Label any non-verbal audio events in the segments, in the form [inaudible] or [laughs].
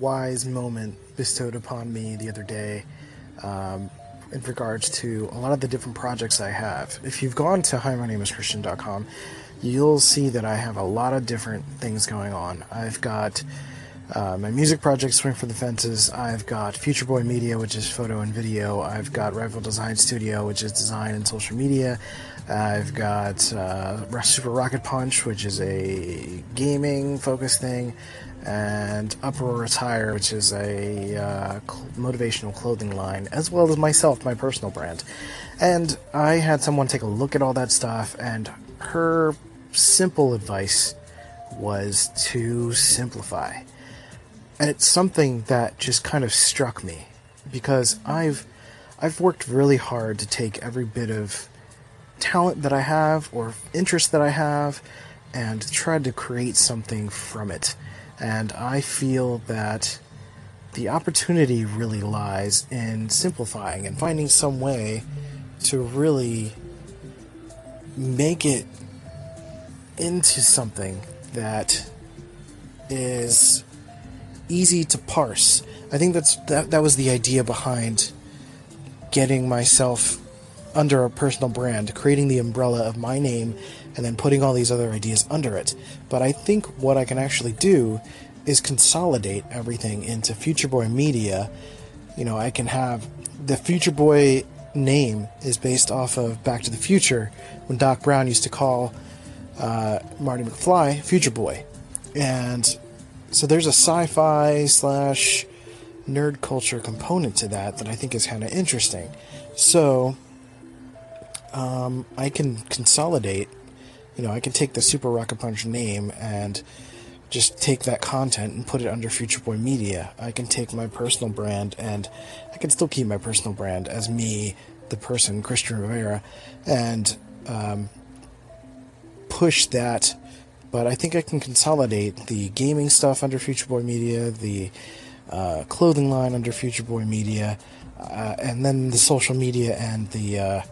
Wise moment bestowed upon me the other day um, in regards to a lot of the different projects I have. If you've gone to HiMyNameIsChristian.com, you'll see that I have a lot of different things going on. I've got uh, my music project, Swing for the Fences. I've got Future Boy Media, which is photo and video. I've got Rival Design Studio, which is design and social media. I've got uh, Super Rocket Punch, which is a gaming focused thing, and Uproar Retire, which is a uh, motivational clothing line, as well as myself, my personal brand. And I had someone take a look at all that stuff, and her simple advice was to simplify. And it's something that just kind of struck me because I've I've worked really hard to take every bit of talent that I have or interest that I have and tried to create something from it. And I feel that the opportunity really lies in simplifying and finding some way to really make it into something that is easy to parse. I think that's that, that was the idea behind getting myself under a personal brand, creating the umbrella of my name and then putting all these other ideas under it. But I think what I can actually do is consolidate everything into Future Boy Media. You know, I can have the Future Boy name is based off of Back to the Future when Doc Brown used to call uh, Marty McFly Future Boy. And so there's a sci-fi slash nerd culture component to that that I think is kind of interesting. So um, I can consolidate. You know, I can take the Super Rocket Punch name and just take that content and put it under Future Boy Media. I can take my personal brand and I can still keep my personal brand as me, the person, Christian Rivera, and um, push that but I think I can consolidate the gaming stuff under Future Boy Media, the uh, clothing line under Future Boy Media, uh, and then the social media and the uh,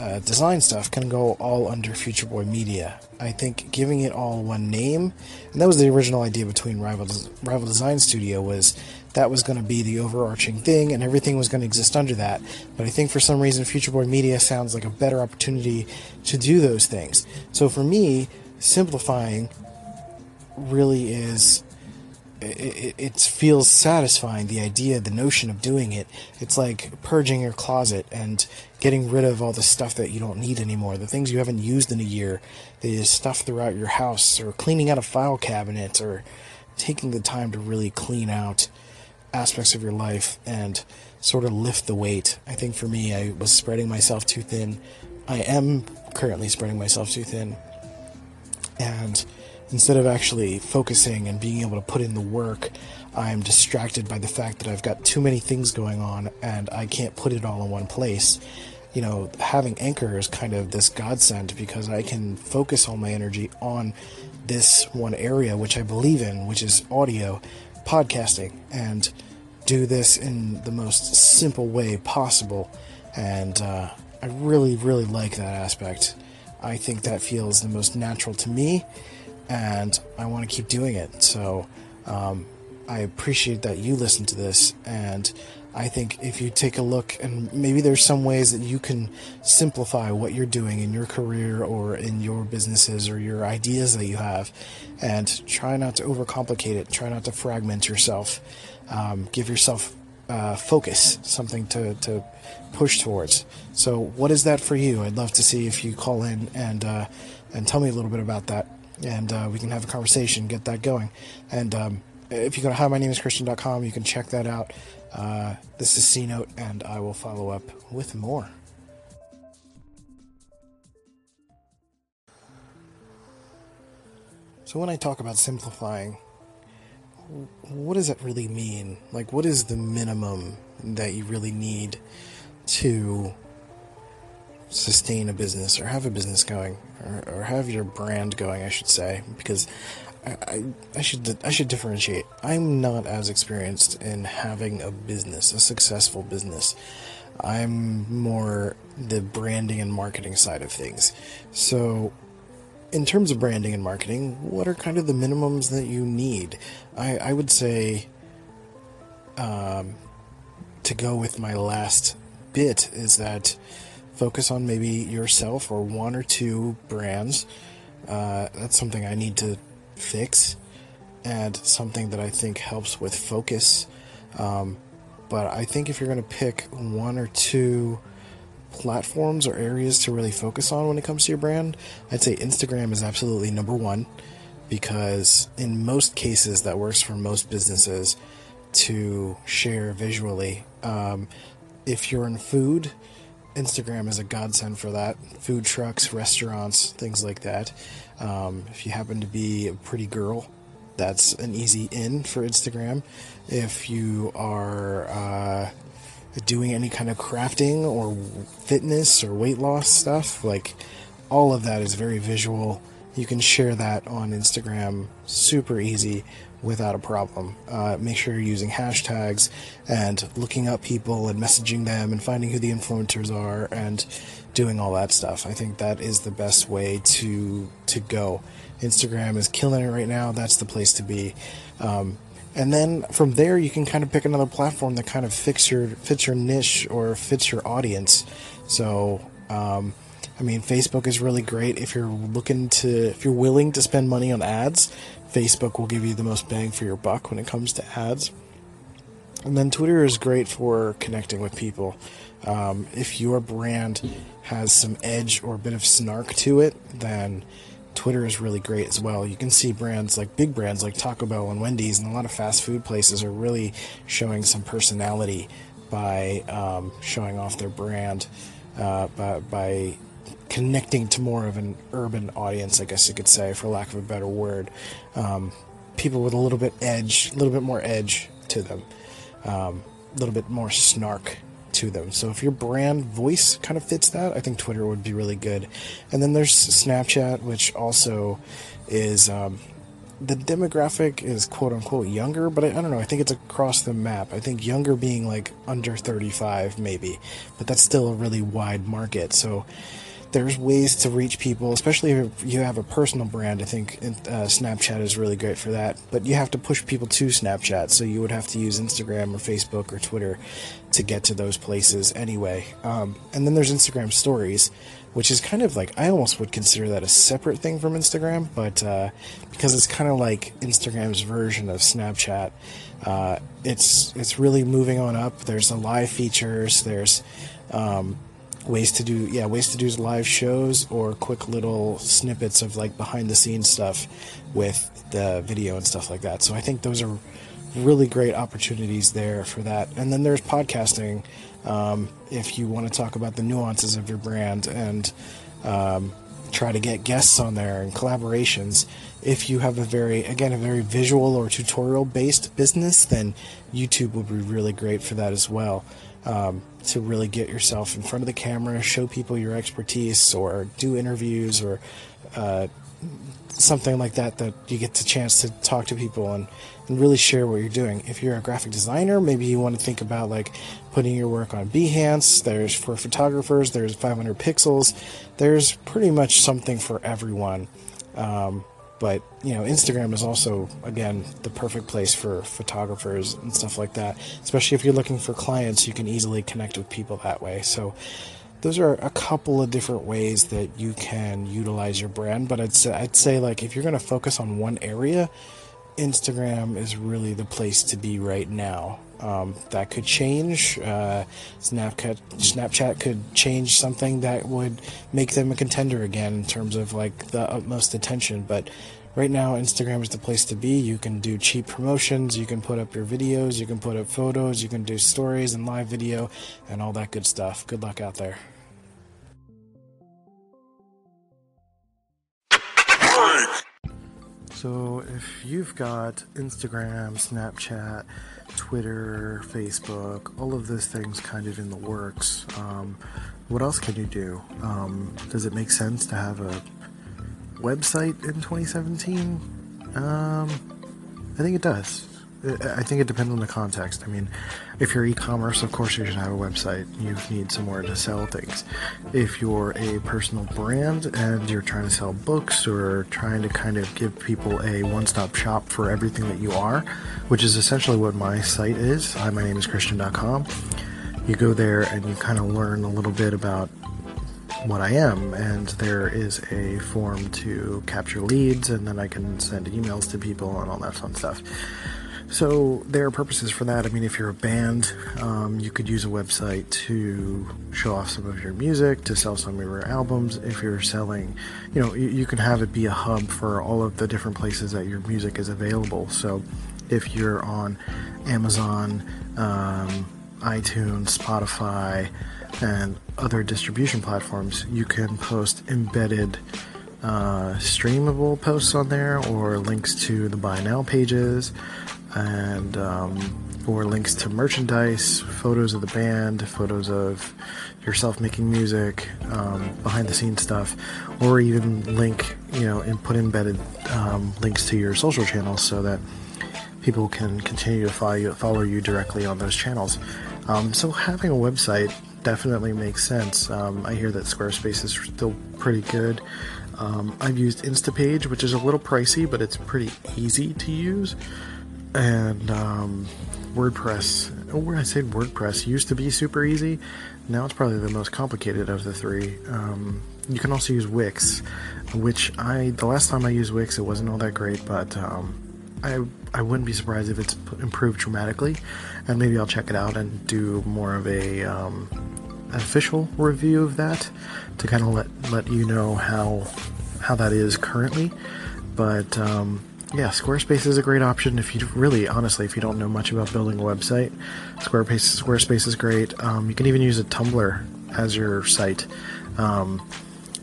uh design stuff can go all under Future Boy Media. I think giving it all one name, and that was the original idea between Rival Rival Design Studio was that was going to be the overarching thing, and everything was going to exist under that. But I think for some reason, Future Boy Media sounds like a better opportunity to do those things. So for me, simplifying really is it, it, feels satisfying the idea the notion of doing it. It's like purging your closet and getting rid of all the stuff that you don't need anymore the things you haven't used in a year the stuff throughout your house or cleaning out a file cabinet or taking the time to really clean out aspects of your life and sort of lift the weight. I think for me i was spreading myself too thin. I am currently spreading myself too thin and instead of actually focusing and being able to put in the work, I'm distracted by the fact that I've got too many things going on and I can't put it all in one place. You know, having Anchor is kind of this godsend because I can focus all my energy on this one area, which I believe in, which is audio, podcasting, and do this in the most simple way possible. And uh, I really, really like that aspect. I think that feels the most natural to me, and I want to keep doing it. So um, I appreciate that you listen to this, and I think if you take a look, and maybe there's some ways that you can simplify what you're doing in your career or in your businesses or your ideas that you have, and try not to overcomplicate it. Try not to fragment yourself. Um, give yourself uh, focus, something to, to push towards. So, what is that for you? I'd love to see if you call in and uh, and tell me a little bit about that, and uh, we can have a conversation, get that going. And um, if you go to himynameschristian.com, you can check that out. Uh, this is C Note, and I will follow up with more. So, when I talk about simplifying, what does that really mean? Like, what is the minimum that you really need to sustain a business or have a business going or, or have your brand going, I should say, because I, I, I, should I should differentiate. I'm not as experienced in having a business, a successful business. I'm more the branding and marketing side of things. So in terms of branding and marketing, what are kind of the minimums that you need? I, I would say um, to go with my last bit is that focus on maybe yourself or one or two brands. Uh, that's something I need to fix and something that I think helps with focus. Um, but I think if you're going to pick one or two platforms or areas to really focus on when it comes to your brand, I'd say Instagram is absolutely number one because in most cases that works for most businesses to share visually. Um, if you're in food, Instagram is a godsend for that. Food trucks, restaurants, things like that. Um, if you happen to be a pretty girl, that's an easy in for Instagram. If you are uh, doing any kind of crafting or fitness or weight loss stuff, like all of that is very visual. You can share that on Instagram super easy without a problem. Uh, make sure you're using hashtags and looking up people and messaging them and finding who the influencers are and doing all that stuff. I think that is the best way to to go. Instagram is killing it right now. That's the place to be. Um, and then from there, you can kind of pick another platform that kind of fits your fits your niche or fits your audience. So, um, I mean, Facebook is really great if you're looking to if you're willing to spend money on ads. Facebook will give you the most bang for your buck when it comes to ads. And then Twitter is great for connecting with people. Um, if your brand has some edge or a bit of snark to it, then Twitter is really great as well. You can see brands like big brands like Taco Bell and Wendy's and a lot of fast food places are really showing some personality by um, showing off their brand, uh, by, by, connecting to more of an urban audience, I guess you could say, for lack of a better word. Um, people with a little bit edge, a little bit more edge to them, um, a little bit more snark to them. So if your brand voice kind of fits that, I think Twitter would be really good. And then there's Snapchat, which also is um, the demographic is quote unquote younger, but I, I, don't know. I think it's across the map. I think younger being like under 35, maybe, but that's still a really wide market. So there's ways to reach people, especially if you have a personal brand. I think uh, Snapchat is really great for that. But you have to push people to Snapchat, so you would have to use Instagram or Facebook or Twitter to get to those places anyway. Um, and then there's Instagram Stories, which is kind of like I almost would consider that a separate thing from Instagram, but uh, because it's kind of like Instagram's version of Snapchat. Uh, it's it's really moving on up. There's the live features. There's um, ways to do yeah ways to do live shows or quick little snippets of like behind the scenes stuff with the video and stuff like that. So i think those are really great opportunities there for that. And then there's podcasting um, if you want to talk about the nuances of your brand and um, try to get guests on there and collaborations if you have a very again a very visual or tutorial based business then youtube would be really great for that as well um, to really get yourself in front of the camera, show people your expertise, or do interviews, or uh, something like that that you get the chance to talk to people and, and really share what you're doing. If you're a graphic designer, maybe you want to think about like putting your work on Behance. There's for photographers, there's 500 pixels. There's pretty much something for everyone. Um, but you know, Instagram is also again the perfect place for photographers and stuff like that. Especially if you're looking for clients, you can easily connect with people that way. So those are a couple of different ways that you can utilize your brand. But I'd say, I'd say like if you're going to focus on one area, Instagram is really the place to be right now. Um, that could change. Uh, Snapchat, Snapchat could change something that would make them a contender again in terms of like the utmost attention. But right now, Instagram is the place to be. You can do cheap promotions. You can put up your videos. You can put up photos. You can do stories and live video and all that good stuff. Good luck out there. So, if you've got Instagram, Snapchat, Twitter, Facebook, all of those things kind of in the works, um, what else can you do? Um, does it make sense to have a website in 2017? Um, I think it does. I think it depends on the context. I mean, if you're e-commerce, of course you should have a website. You need somewhere to sell things. If you're a personal brand and you're trying to sell books or trying to kind of give people a one-stop shop for everything that you are, which is essentially what my site is. Hi, my name is Christian.com. You go there and you kind of learn a little bit about what I am, and there is a form to capture leads, and then I can send emails to people and all that fun stuff. So there are purposes for that. I mean, if you're a band, um, you could use a website to show off some of your music, to sell some of your albums. If you're selling, you know, you, you can have it be a hub for all of the different places that your music is available. So if you're on Amazon, um, iTunes, Spotify, and other distribution platforms, you can post embedded uh, streamable posts on there or links to the buy now pages and um, or links to merchandise, photos of the band, photos of yourself making music, um, behind the scenes stuff, or even link, you know, and put embedded um, links to your social channels so that people can continue to follow you, follow you directly on those channels. Um, so having a website definitely makes sense. Um, I hear that Squarespace is still pretty good. Um, I've used Instapage, which is a little pricey, but it's pretty easy to use. And um, WordPress, where I said WordPress used to be super easy. Now it's probably the most complicated of the three. Um, you can also use Wix, which I the last time I used Wix, it wasn't all that great, but um, I I wouldn't be surprised if it's improved dramatically, and maybe I'll check it out and do more of a um, official review of that to kind of let let you know how how that is currently. But um, yeah, Squarespace is a great option if you really, honestly, if you don't know much about building a website. Squarespace Squarespace is great. Um, you can even use a Tumblr as your site. Um,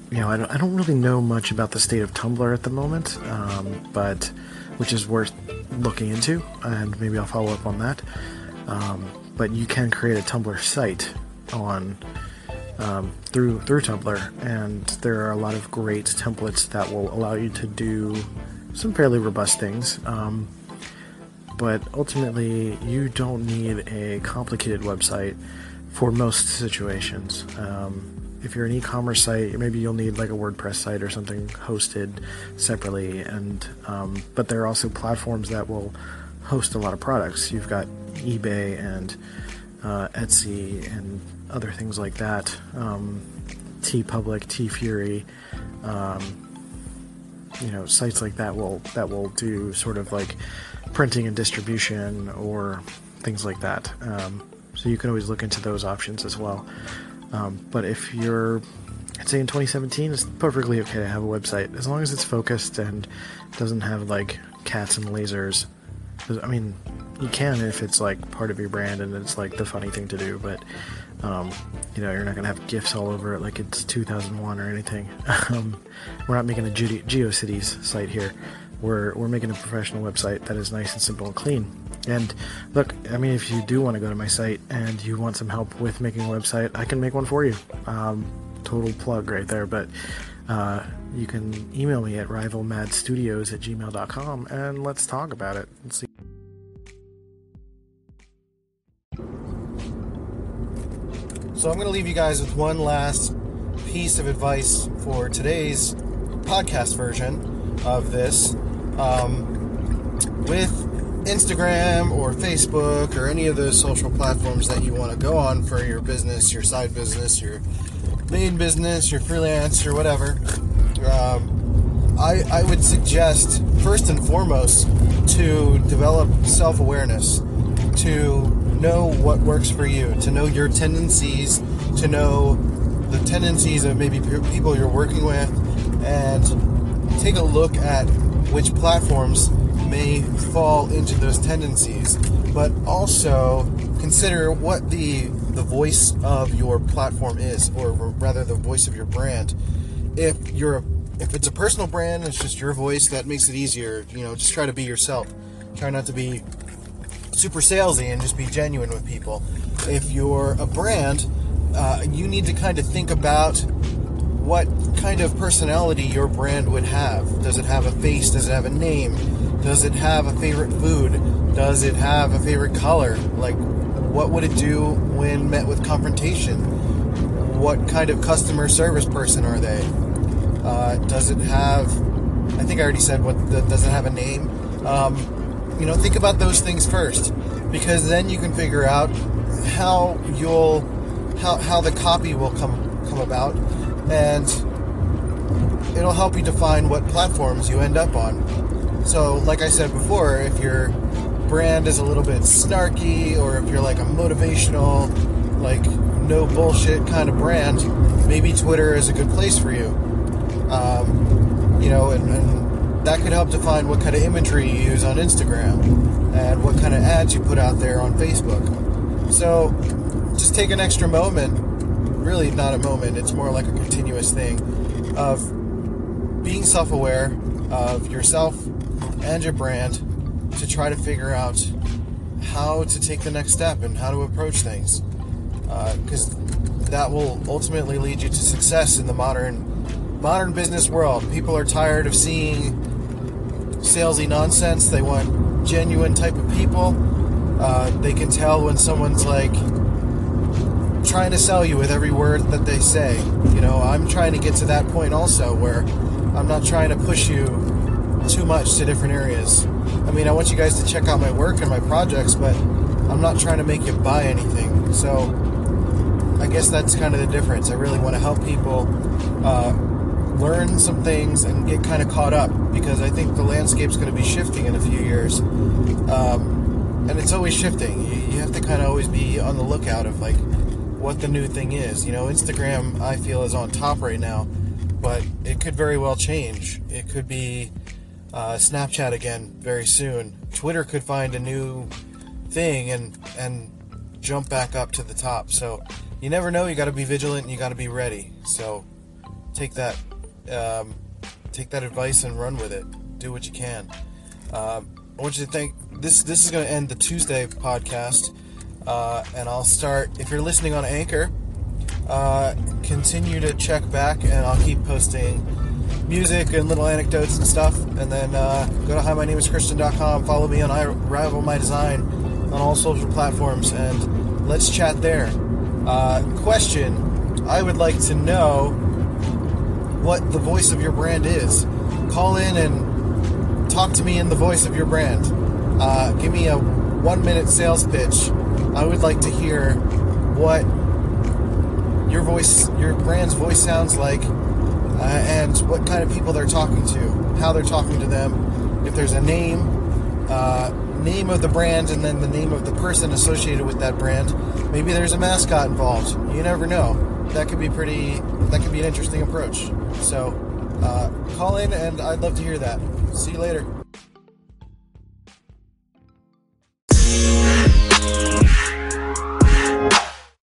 you know, I don't, I don't, really know much about the state of Tumblr at the moment, um, but which is worth looking into, and maybe I'll follow up on that. Um, but you can create a Tumblr site on um, through through Tumblr, and there are a lot of great templates that will allow you to do some fairly robust things. Um, but ultimately, you don't need a complicated website for most situations. Um, if you're an e-commerce site, maybe you'll need like a WordPress site or something hosted separately. And um, but there are also platforms that will host a lot of products. You've got eBay and uh, Etsy and other things like that. Um, Public, TeeFury, um, you know, sites like that will that will do sort of like printing and distribution or things like that. Um, so you can always look into those options as well. Um, but if you're, I'd say in 2017, it's perfectly okay to have a website as long as it's focused and doesn't have like cats and lasers. I mean, you can if it's like part of your brand and it's like the funny thing to do, but um, you know, you're not gonna have gifs all over it like it's 2001 or anything. [laughs] Um, we're not making a Ge- GeoCities site here. We're we're making a professional website that is nice and simple and clean. And look, I mean, if you do want to go to my site and you want some help with making a website, I can make one for you. Um, total plug right there, but. Uh, you can email me at rivalmadstudios at gmail.com and let's talk about it. Let's see. So I'm going to leave you guys with one last piece of advice for today's podcast version of this. Um, with Instagram or Facebook or any of those social platforms that you want to go on for your business, your side business, your main business, your freelance, or whatever, um, I, I would suggest first and foremost to develop self awareness, to know what works for you, to know your tendencies, to know the tendencies of maybe people you're working with, and take a look at which platforms may fall into those tendencies, but also consider what the the voice of your platform is, or rather the voice of your brand. If you're a, if it's a personal brand, it's just your voice that makes it easier. You know, just try to be yourself. Try not to be super salesy and just be genuine with people. If you're a brand, uh, you need to kind of think about what kind of personality your brand would have. Does it have a face? Does it have a name? Does it have a favorite food? Does it have a favorite color? Like, what would it do when met with confrontation? What kind of customer service person are they? Uh, does it have? I think I already said what. The, does it have a name? Um, you know, think about those things first, because then you can figure out how you'll how, how the copy will come come about, and it'll help you define what platforms you end up on. So, like I said before, if your brand is a little bit snarky, or if you're like a motivational, like no bullshit kind of brand, maybe Twitter is a good place for you. Um, you know, and, and that could help define what kind of imagery you use on Instagram and what kind of ads you put out there on Facebook. So, just take an extra moment, really not a moment, it's more like a continuous thing of being self aware of yourself and your brand to try to figure out how to take the next step and how to approach things. Because uh, that will ultimately lead you to success in the modern modern business world. People are tired of seeing salesy nonsense. They want genuine type of people. Uh, they can tell when someone's like trying to sell you with every word that they say. You know, I'm trying to get to that point also where I'm not trying to push you too much to different areas. I mean, I want you guys to check out my work and my projects, but I'm not trying to make you buy anything. So I guess that's kind of the difference. I really want to help people uh, learn some things and get kind of caught up because I think the landscape's going to be shifting in a few years. Um, and it's always shifting. You, you have to kind of always be on the lookout of like what the new thing is. You know, Instagram, I feel, is on top right now but it could very well change. It could be uh, Snapchat again very soon. Twitter could find a new thing and and jump back up to the top. So you never know. You got to be vigilant and you got to be ready. So take that um, take that advice and run with it. Do what you can. Um, I want you to think this. This is going to end the Tuesday podcast, uh, and I'll start. If you're listening on Anchor, uh, continue to check back, and I'll keep posting music and little anecdotes and stuff. And then uh, go to himynameschristian.com. Follow me on I Rival My Design on all social platforms, and let's chat there. Uh, question: I would like to know what the voice of your brand is. Call in and talk to me in the voice of your brand. Uh, give me a one-minute sales pitch. I would like to hear what your voice, your brand's voice sounds like, uh, and what kind of people they're talking to, how they're talking to them. If there's a name, uh, name of the brand, and then the name of the person associated with that brand. Maybe there's a mascot involved. You never know. That could be pretty. That could be an interesting approach. So, uh, call in, and I'd love to hear that. See you later.